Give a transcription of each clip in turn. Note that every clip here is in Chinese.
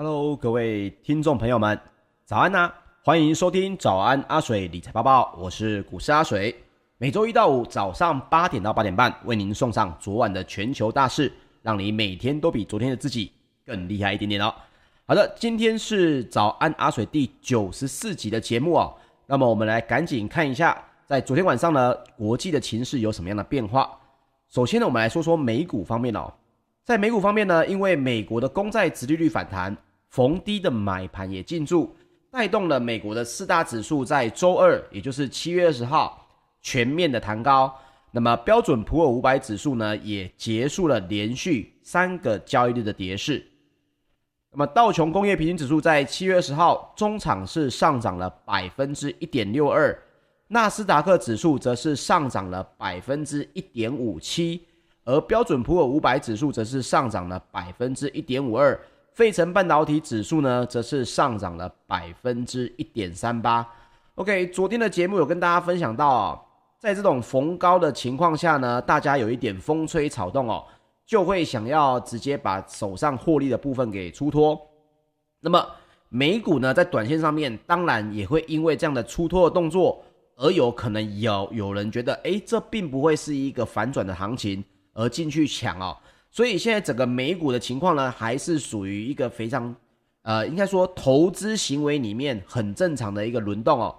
Hello，各位听众朋友们，早安呐、欢迎收听早安阿水理财报报，我是股市阿水。每周一到五早上八点到八点半，为您送上昨晚的全球大事，让你每天都比昨天的自己更厉害一点点哦。好的，今天是早安阿水第九十四集的节目哦。那么我们来赶紧看一下，在昨天晚上呢，国际的情势有什么样的变化？首先呢，我们来说说美股方面哦。在美股方面呢，因为美国的公债殖利率反弹。逢低的买盘也进驻，带动了美国的四大指数在周二，也就是七月二十号全面的弹高。那么标准普尔五百指数呢，也结束了连续三个交易日的跌势。那么道琼工业平均指数在七月二十号中场是上涨了百分之一点六二，纳斯达克指数则是上涨了百分之一点五七，而标准普尔五百指数则是上涨了百分之一点五二。费城半导体指数呢，则是上涨了百分之一点三八。OK，昨天的节目有跟大家分享到哦，在这种逢高的情况下呢，大家有一点风吹草动哦，就会想要直接把手上获利的部分给出脱。那么美股呢，在短线上面，当然也会因为这样的出脱的动作，而有可能有有人觉得，诶，这并不会是一个反转的行情，而进去抢哦。所以现在整个美股的情况呢，还是属于一个非常，呃，应该说投资行为里面很正常的一个轮动哦。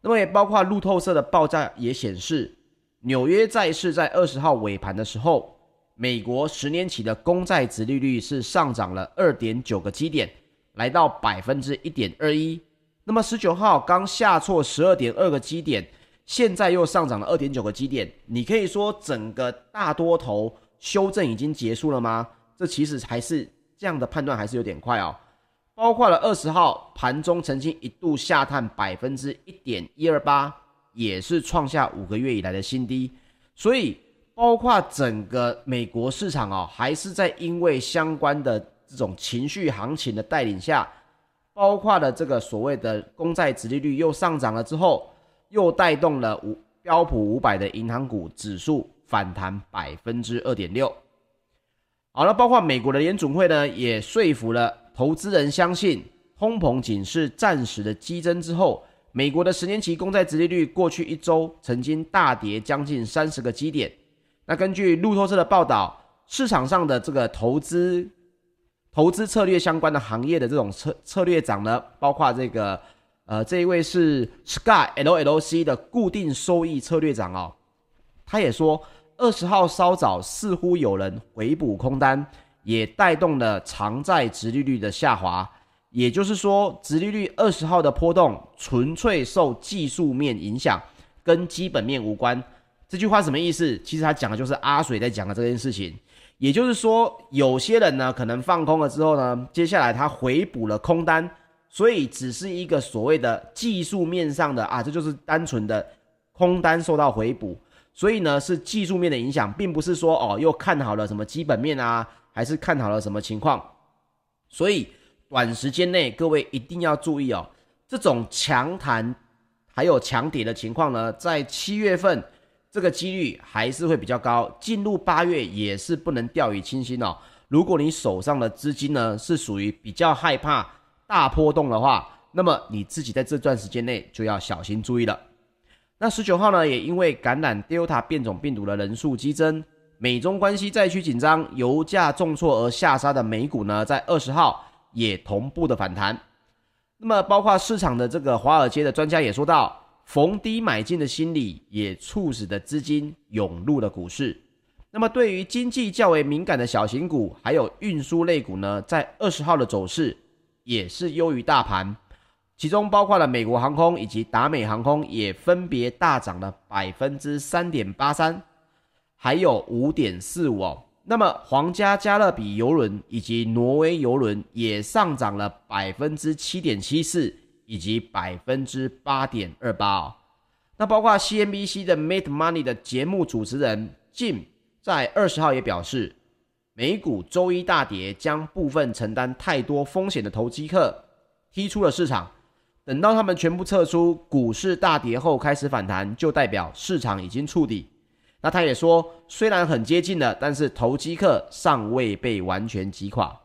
那么也包括路透社的报价也显示，纽约债市在二十号尾盘的时候，美国十年期的公债殖利率是上涨了二点九个基点，来到百分之一点二一。那么十九号刚下挫十二点二个基点，现在又上涨了二点九个基点。你可以说整个大多头。修正已经结束了吗？这其实还是这样的判断还是有点快哦。包括了二十号盘中曾经一度下探百分之一点一二八，也是创下五个月以来的新低。所以包括整个美国市场哦，还是在因为相关的这种情绪行情的带领下，包括了这个所谓的公债殖利率又上涨了之后，又带动了五标普五百的银行股指数。反弹百分之二点六，好了，包括美国的联准会呢，也说服了投资人相信通膨仅是暂时的激增之后，美国的十年期公债殖利率过去一周曾经大跌将近三十个基点。那根据路透社的报道，市场上的这个投资投资策略相关的行业的这种策策略长呢，包括这个呃这一位是 Sky LLC 的固定收益策略长哦，他也说。二十号稍早，似乎有人回补空单，也带动了长债殖利率的下滑。也就是说，殖利率二十号的波动纯粹受技术面影响，跟基本面无关。这句话什么意思？其实他讲的就是阿水在讲的这件事情。也就是说，有些人呢可能放空了之后呢，接下来他回补了空单，所以只是一个所谓的技术面上的啊，这就是单纯的空单受到回补。所以呢，是技术面的影响，并不是说哦又看好了什么基本面啊，还是看好了什么情况。所以短时间内各位一定要注意哦，这种强弹还有强跌的情况呢，在七月份这个几率还是会比较高。进入八月也是不能掉以轻心哦。如果你手上的资金呢是属于比较害怕大波动的话，那么你自己在这段时间内就要小心注意了。那十九号呢，也因为感染 Delta 变种病毒的人数激增，美中关系再趋紧张，油价重挫而下杀的美股呢，在二十号也同步的反弹。那么，包括市场的这个华尔街的专家也说到，逢低买进的心理也促使的资金涌入了股市。那么，对于经济较为敏感的小型股，还有运输类股呢，在二十号的走势也是优于大盘。其中包括了美国航空以及达美航空，也分别大涨了百分之三点八三，还有五点四五哦。那么皇家加勒比邮轮以及挪威邮轮也上涨了百分之七点七四以及百分之八点二八哦。那包括 CNBC 的 Mate Money 的节目主持人 Jim 在二十号也表示，美股周一大跌，将部分承担太多风险的投机客踢出了市场。等到他们全部撤出，股市大跌后开始反弹，就代表市场已经触底。那他也说，虽然很接近了，但是投机客尚未被完全击垮。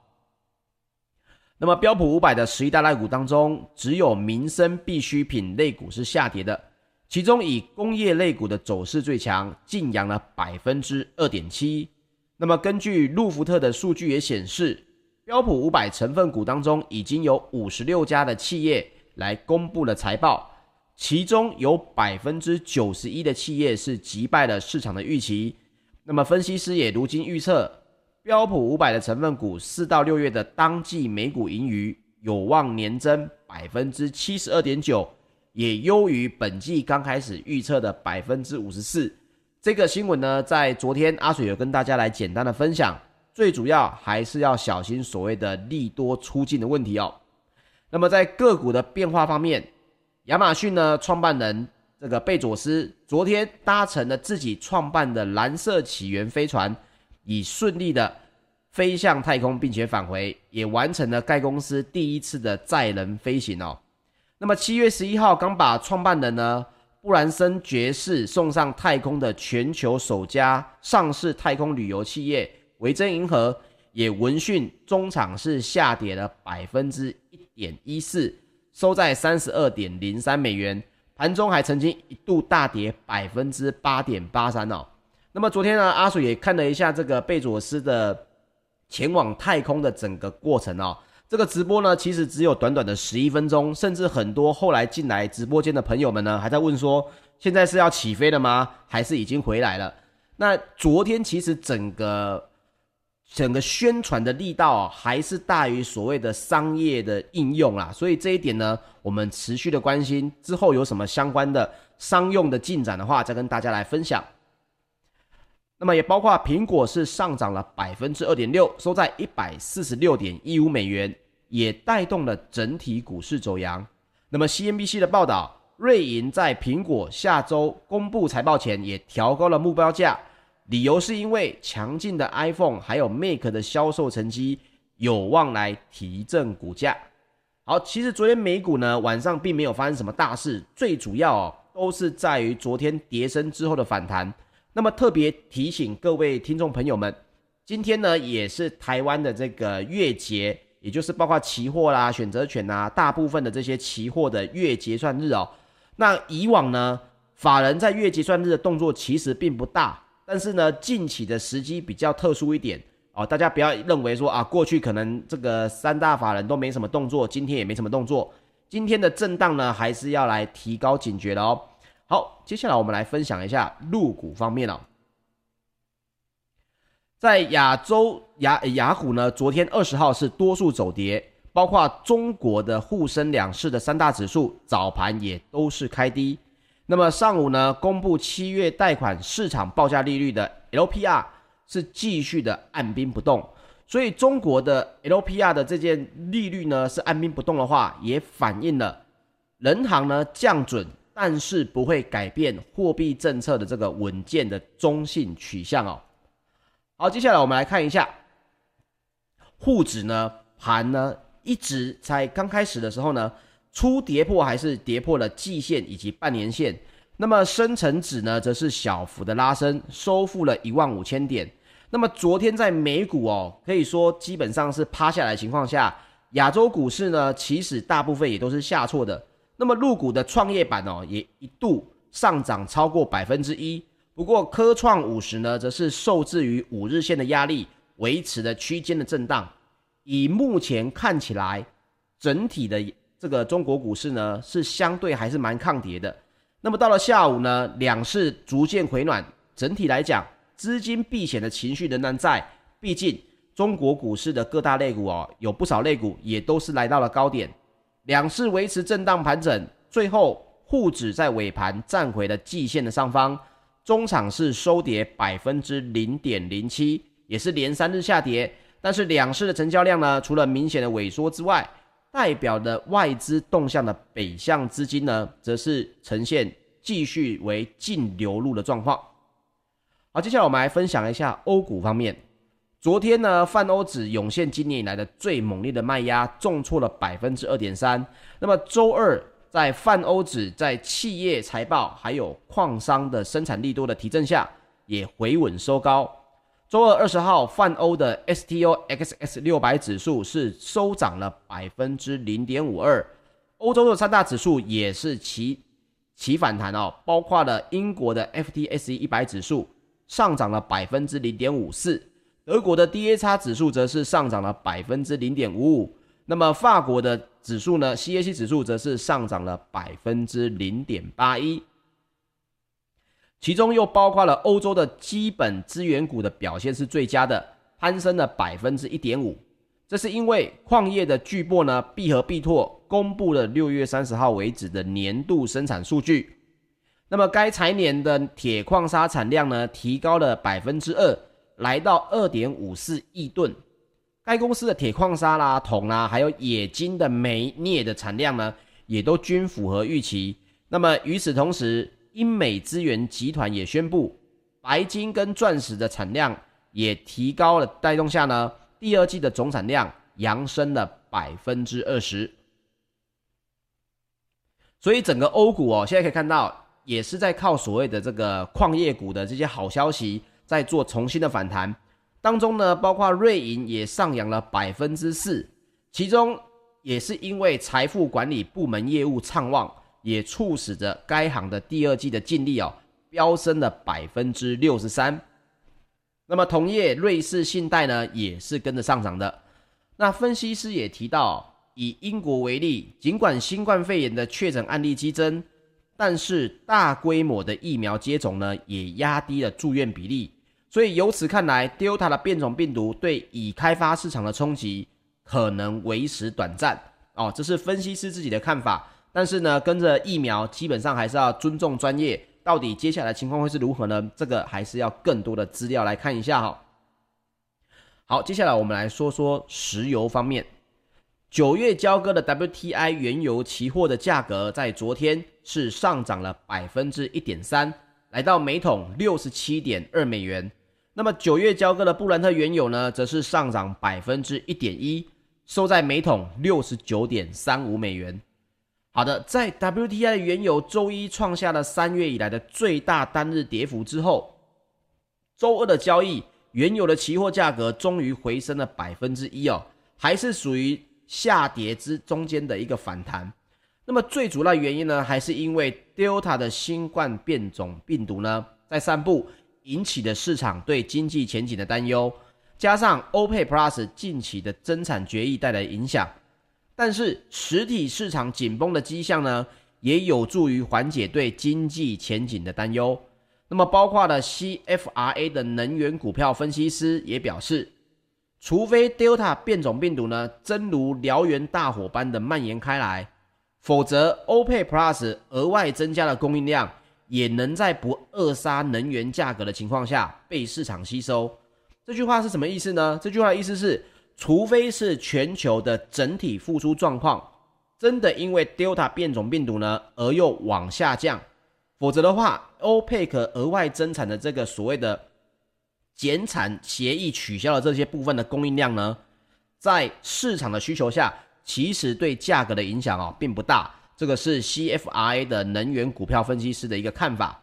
那么标普五百的十一大类股当中，只有民生必需品类股是下跌的，其中以工业类股的走势最强，净扬了百分之二点七。那么根据路孚特的数据也显示，标普五百成分股当中已经有五十六家的企业来公布了财报，其中有百分之九十一的企业是击败了市场的预期。那么分析师也如今预测，标普五百的成分股四到六月的当季每股盈余有望年增百分之七十二点九，也优于本季刚开始预测的百分之五十四。这个新闻呢，在昨天阿水有跟大家来简单的分享，最主要还是要小心所谓的利多出尽的问题哦。那么在个股的变化方面，亚马逊呢创办人这个贝佐斯昨天搭乘了自己创办的蓝色起源飞船，已顺利的飞向太空，并且返回，也完成了该公司第一次的载人飞行哦。那么七月十一号刚把创办人呢。布兰森爵士送上太空的全球首家上市太空旅游企业维珍银河，也闻讯中场是下跌了百分之一点一四，收在三十二点零三美元。盘中还曾经一度大跌百分之八点八三哦。那么昨天呢，阿水也看了一下这个贝佐斯的前往太空的整个过程哦。这个直播呢，其实只有短短的十一分钟，甚至很多后来进来直播间的朋友们呢，还在问说，现在是要起飞了吗？还是已经回来了？那昨天其实整个整个宣传的力道，还是大于所谓的商业的应用啦，所以这一点呢，我们持续的关心，之后有什么相关的商用的进展的话，再跟大家来分享。那么也包括苹果是上涨了百分之二点六，收在一百四十六点一五美元，也带动了整体股市走扬。那么 CNBC 的报道，瑞银在苹果下周公布财报前也调高了目标价，理由是因为强劲的 iPhone 还有 Mac 的销售成绩有望来提振股价。好，其实昨天美股呢晚上并没有发生什么大事，最主要哦都是在于昨天跌深之后的反弹。那么特别提醒各位听众朋友们，今天呢也是台湾的这个月结，也就是包括期货啦、选择权呐，大部分的这些期货的月结算日哦。那以往呢，法人在月结算日的动作其实并不大，但是呢，近期的时机比较特殊一点哦。大家不要认为说啊，过去可能这个三大法人都没什么动作，今天也没什么动作。今天的震荡呢，还是要来提高警觉的哦。好，接下来我们来分享一下入股方面哦。在亚洲亚亚股呢，昨天二十号是多数走跌，包括中国的沪深两市的三大指数早盘也都是开低。那么上午呢，公布七月贷款市场报价利率的 LPR 是继续的按兵不动，所以中国的 LPR 的这件利率呢是按兵不动的话，也反映了人行呢降准。但是不会改变货币政策的这个稳健的中性取向哦。好，接下来我们来看一下，沪指呢盘呢一直在刚开始的时候呢初跌破还是跌破了季线以及半年线，那么深成指呢则是小幅的拉升，收复了一万五千点。那么昨天在美股哦，可以说基本上是趴下来的情况下，亚洲股市呢其实大部分也都是下挫的。那么，入股的创业板哦，也一度上涨超过百分之一。不过，科创五十呢，则是受制于五日线的压力，维持了区间的震荡。以目前看起来，整体的这个中国股市呢，是相对还是蛮抗跌的。那么到了下午呢，两市逐渐回暖，整体来讲，资金避险的情绪仍然在。毕竟，中国股市的各大类股哦，有不少类股也都是来到了高点。两市维持震荡盘整，最后沪指在尾盘站回了季线的上方，中场是收跌百分之零点零七，也是连三日下跌。但是两市的成交量呢，除了明显的萎缩之外，代表的外资动向的北向资金呢，则是呈现继续为净流入的状况。好，接下来我们来分享一下欧股方面。昨天呢，泛欧指涌现今年以来的最猛烈的卖压，重挫了百分之二点三。那么周二，在泛欧指在企业财报还有矿商的生产力度的提振下，也回稳收高。周二二十号，泛欧的 STOXX 六百指数是收涨了百分之零点五二，欧洲的三大指数也是齐齐反弹哦，包括了英国的 FTSE 一百指数上涨了百分之零点五四，德国的 DAX 指数则是上涨了百分之零点五五，那么法国的指数呢，CAC 指数则是上涨了百分之零点八一。其中又包括了欧洲的基本资源股的表现是最佳的，攀升了百分之一点五。这是因为矿业的巨擘呢，必和必拓公布了六月三十号为止的年度生产数据。那么该财年的铁矿砂产量呢，提高了百分之二，来到二点五四亿吨。该公司的铁矿砂啦、铜啦，还有冶金的煤、镍的产量呢，也都均符合预期。那么与此同时，英美资源集团也宣布，白金跟钻石的产量也提高了，带动下呢，第二季的总产量扬升了百分之二十。所以整个欧股哦，现在可以看到，也是在靠所谓的这个矿业股的这些好消息，在做重新的反弹。当中呢，包括瑞银也上扬了百分之四，其中也是因为财富管理部门业务畅旺。也促使着该行的第二季的净利哦飙升了百分之六十三。那么同业瑞士信贷呢也是跟着上涨的。那分析师也提到，以英国为例，尽管新冠肺炎的确诊案例激增，但是大规模的疫苗接种呢也压低了住院比例。所以由此看来，Delta 的变种病毒对已开发市场的冲击可能为时短暂哦。这是分析师自己的看法。但是呢，跟着疫苗，基本上还是要尊重专业。到底接下来情况会是如何呢？这个还是要更多的资料来看一下哈。好，接下来我们来说说石油方面。九月交割的 WTI 原油期货的价格在昨天是上涨了百分之一点三，来到每桶六十七点二美元。那么九月交割的布兰特原油呢，则是上涨百分之一点一，收在每桶六十九点三五美元。好的，在 WTI 原油周一创下了三月以来的最大单日跌幅之后，周二的交易，原油的期货价格终于回升了百分之一哦，还是属于下跌之中间的一个反弹。那么最主要原因呢，还是因为 Delta 的新冠变种病毒呢在散布，引起的市场对经济前景的担忧，加上 OPEC Plus 近期的增产决议带来影响。但是实体市场紧绷的迹象呢，也有助于缓解对经济前景的担忧。那么，包括了 CFRA 的能源股票分析师也表示，除非 Delta 变种病毒呢真如燎原大火般的蔓延开来，否则 OPEC Plus 额外增加的供应量，也能在不扼杀能源价格的情况下被市场吸收。这句话是什么意思呢？这句话的意思是。除非是全球的整体复苏状况真的因为 Delta 变种病毒呢而又往下降，否则的话欧佩克额外增产的这个所谓的减产协议取消了这些部分的供应量呢，在市场的需求下，其实对价格的影响哦并不大。这个是 CFRA 的能源股票分析师的一个看法。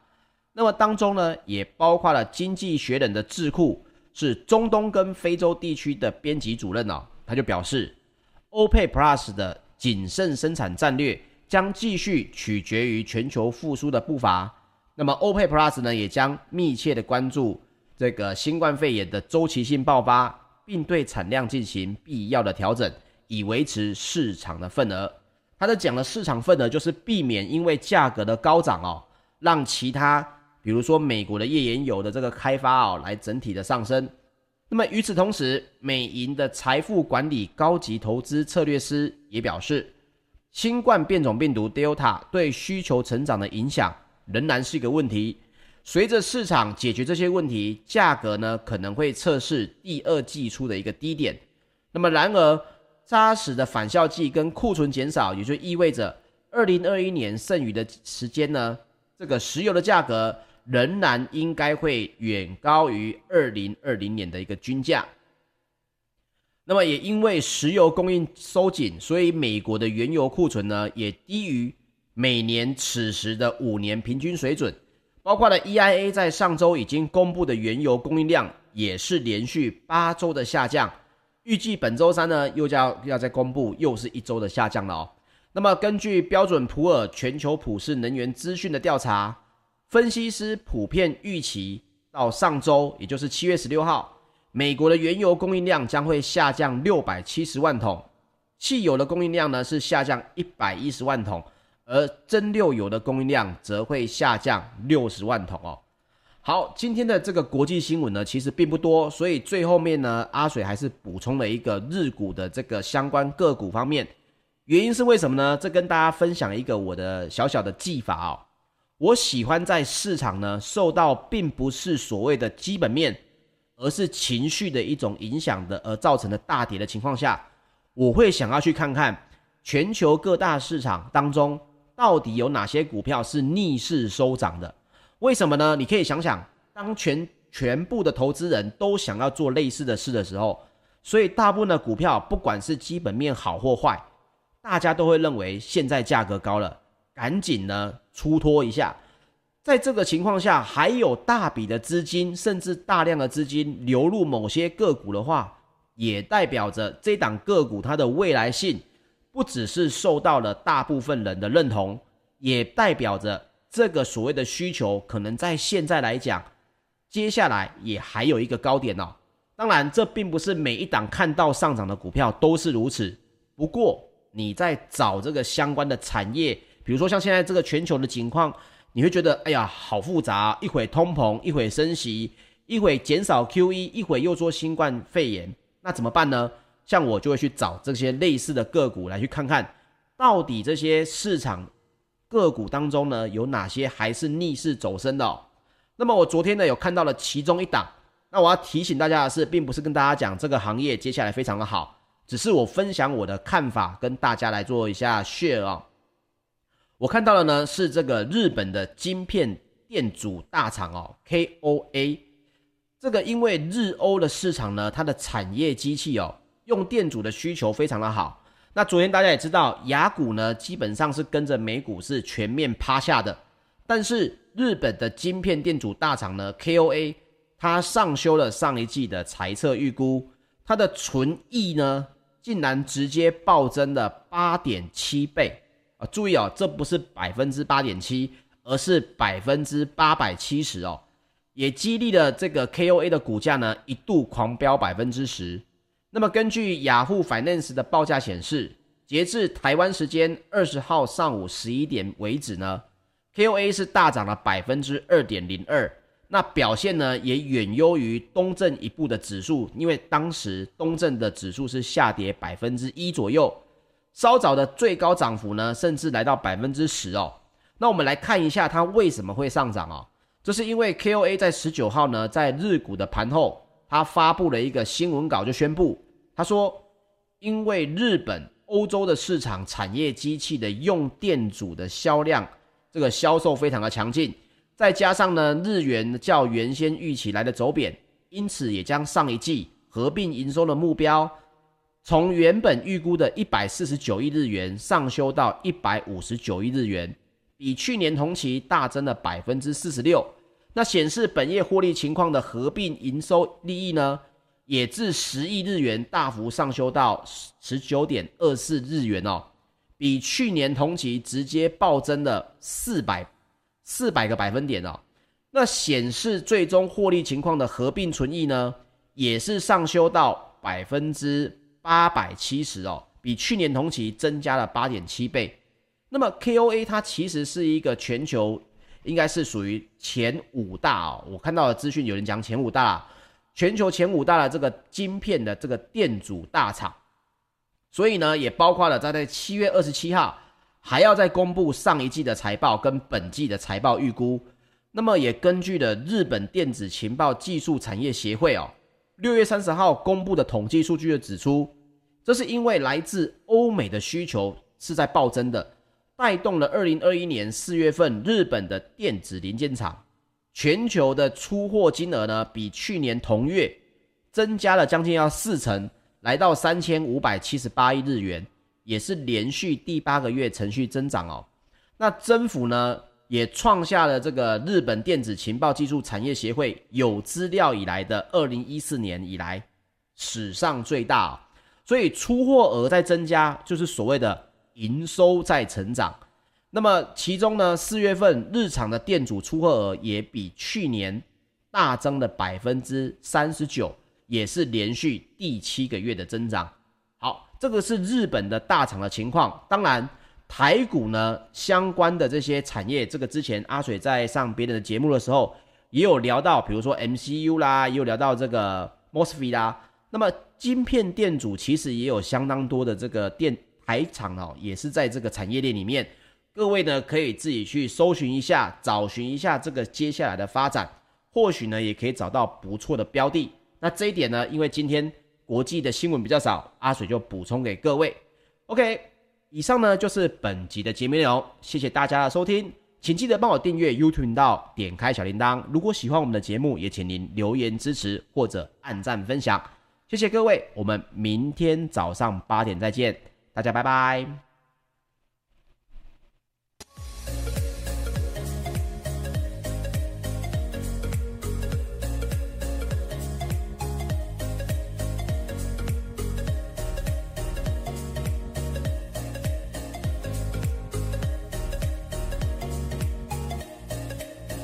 那么当中呢，也包括了经济学人的智库。是中东跟非洲地区的编辑主任哦，他就表示，OPEC Plus 的谨慎生产战略将继续取决于全球复苏的步伐。那么 OPEC Plus 呢，也将密切的关注这个新冠肺炎的周期性爆发，并对产量进行必要的调整，以维持市场的份额。他的讲的市场份额就是避免因为价格的高涨哦，让其他。比如说，美国的页岩油的这个开发哦，来整体的上升。那么与此同时，美银的财富管理高级投资策略师也表示，新冠变种病毒 Delta 对需求成长的影响仍然是一个问题。随着市场解决这些问题，价格呢可能会测试第二季初的一个低点。那么然而，扎实的返校季跟库存减少，也就意味着二零二一年剩余的时间呢，这个石油的价格。仍然应该会远高于二零二零年的一个均价。那么也因为石油供应收紧，所以美国的原油库存呢也低于每年此时的五年平均水准。包括了 EIA 在上周已经公布的原油供应量也是连续八周的下降，预计本周三呢又要要再公布，又是一周的下降了哦。那么根据标准普尔全球普氏能源资讯的调查，分析师普遍预期到上周，也就是七月十六号，美国的原油供应量将会下降六百七十万桶，汽油的供应量呢是下降一百一十万桶，而蒸馏油的供应量则会下降六十万桶哦。好，今天的这个国际新闻呢，其实并不多，所以最后面呢，阿水还是补充了一个日股的这个相关个股方面。原因是为什么呢？这跟大家分享一个我的小小的技法哦。我喜欢在市场呢受到并不是所谓的基本面，而是情绪的一种影响的而造成的大跌的情况下，我会想要去看看全球各大市场当中到底有哪些股票是逆势收涨的。为什么呢？你可以想想，当全全部的投资人都想要做类似的事的时候，所以大部分的股票不管是基本面好或坏。大家都会认为现在价格高了，赶紧呢出脱一下。在这个情况下，还有大笔的资金，甚至大量的资金流入某些个股的话，也代表着这档个股它的未来性不只是受到了大部分人的认同，也代表着这个所谓的需求可能在现在来讲，接下来也还有一个高点哦。当然，这并不是每一档看到上涨的股票都是如此，不过。你在找这个相关的产业，比如说像现在这个全球的情况，你会觉得哎呀好复杂，一会通膨，一会升息，一会减少 QE，一会又说新冠肺炎，那怎么办呢？像我就会去找这些类似的个股来去看看，到底这些市场个股当中呢，有哪些还是逆势走升的哦。那么我昨天呢有看到了其中一档，那我要提醒大家的是，并不是跟大家讲这个行业接下来非常的好。只是我分享我的看法，跟大家来做一下 share 啊。我看到的呢是这个日本的晶片电阻大厂哦，KOA。这个因为日欧的市场呢，它的产业机器哦，用电阻的需求非常的好。那昨天大家也知道，雅股呢基本上是跟着美股是全面趴下的。但是日本的晶片电阻大厂呢，KOA，它上修了上一季的财测预估，它的纯益呢，竟然直接暴增了八点七倍啊！注意哦，这不是百分之八点七，而是百分之八百七十哦，也激励了这个 KOA 的股价呢一度狂飙百分之十。那么根据雅虎 Finance 的报价显示，截至台湾时间二十号上午十一点为止呢，KOA 是大涨了百分之二点零二。那表现呢，也远优于东证一部的指数，因为当时东证的指数是下跌百分之一左右，稍早的最高涨幅呢，甚至来到百分之十哦。那我们来看一下它为什么会上涨哦，这是因为 KOA 在十九号呢，在日股的盘后，他发布了一个新闻稿，就宣布他说，因为日本、欧洲的市场产业机器的用电阻的销量，这个销售非常的强劲。再加上呢，日元较原先预期来的走贬，因此也将上一季合并营收的目标从原本预估的一百四十九亿日元上修到一百五十九亿日元，比去年同期大增了百分之四十六。那显示本业获利情况的合并营收利益呢，也自十亿日元大幅上修到十九点二四日元哦，比去年同期直接暴增了四百。四百个百分点哦，那显示最终获利情况的合并存益呢，也是上修到百分之八百七十哦，比去年同期增加了八点七倍。那么 KOA 它其实是一个全球应该是属于前五大哦，我看到的资讯有人讲前五大，全球前五大的这个晶片的这个电阻大厂，所以呢也包括了在在七月二十七号。还要再公布上一季的财报跟本季的财报预估，那么也根据的日本电子情报技术产业协会哦，六月三十号公布的统计数据的指出，这是因为来自欧美的需求是在暴增的，带动了二零二一年四月份日本的电子零件厂全球的出货金额呢，比去年同月增加了将近要四成，来到三千五百七十八亿日元。也是连续第八个月持续增长哦，那增幅呢也创下了这个日本电子情报技术产业协会有资料以来的二零一四年以来史上最大。所以出货额在增加，就是所谓的营收在成长。那么其中呢，四月份日常的店主出货额也比去年大增了百分之三十九，也是连续第七个月的增长。好，这个是日本的大厂的情况。当然，台股呢相关的这些产业，这个之前阿水在上别人的节目的时候也有聊到，比如说 MCU 啦，也有聊到这个 MOSFET 啦。那么晶片电阻其实也有相当多的这个电台厂哦，也是在这个产业链里面。各位呢可以自己去搜寻一下，找寻一下这个接下来的发展，或许呢也可以找到不错的标的。那这一点呢，因为今天国际的新闻比较少，阿水就补充给各位。OK，以上呢就是本集的节目内容，谢谢大家的收听，请记得帮我订阅 YouTube 频道，点开小铃铛。如果喜欢我们的节目，也请您留言支持或者按赞分享。谢谢各位，我们明天早上八点再见，大家拜拜。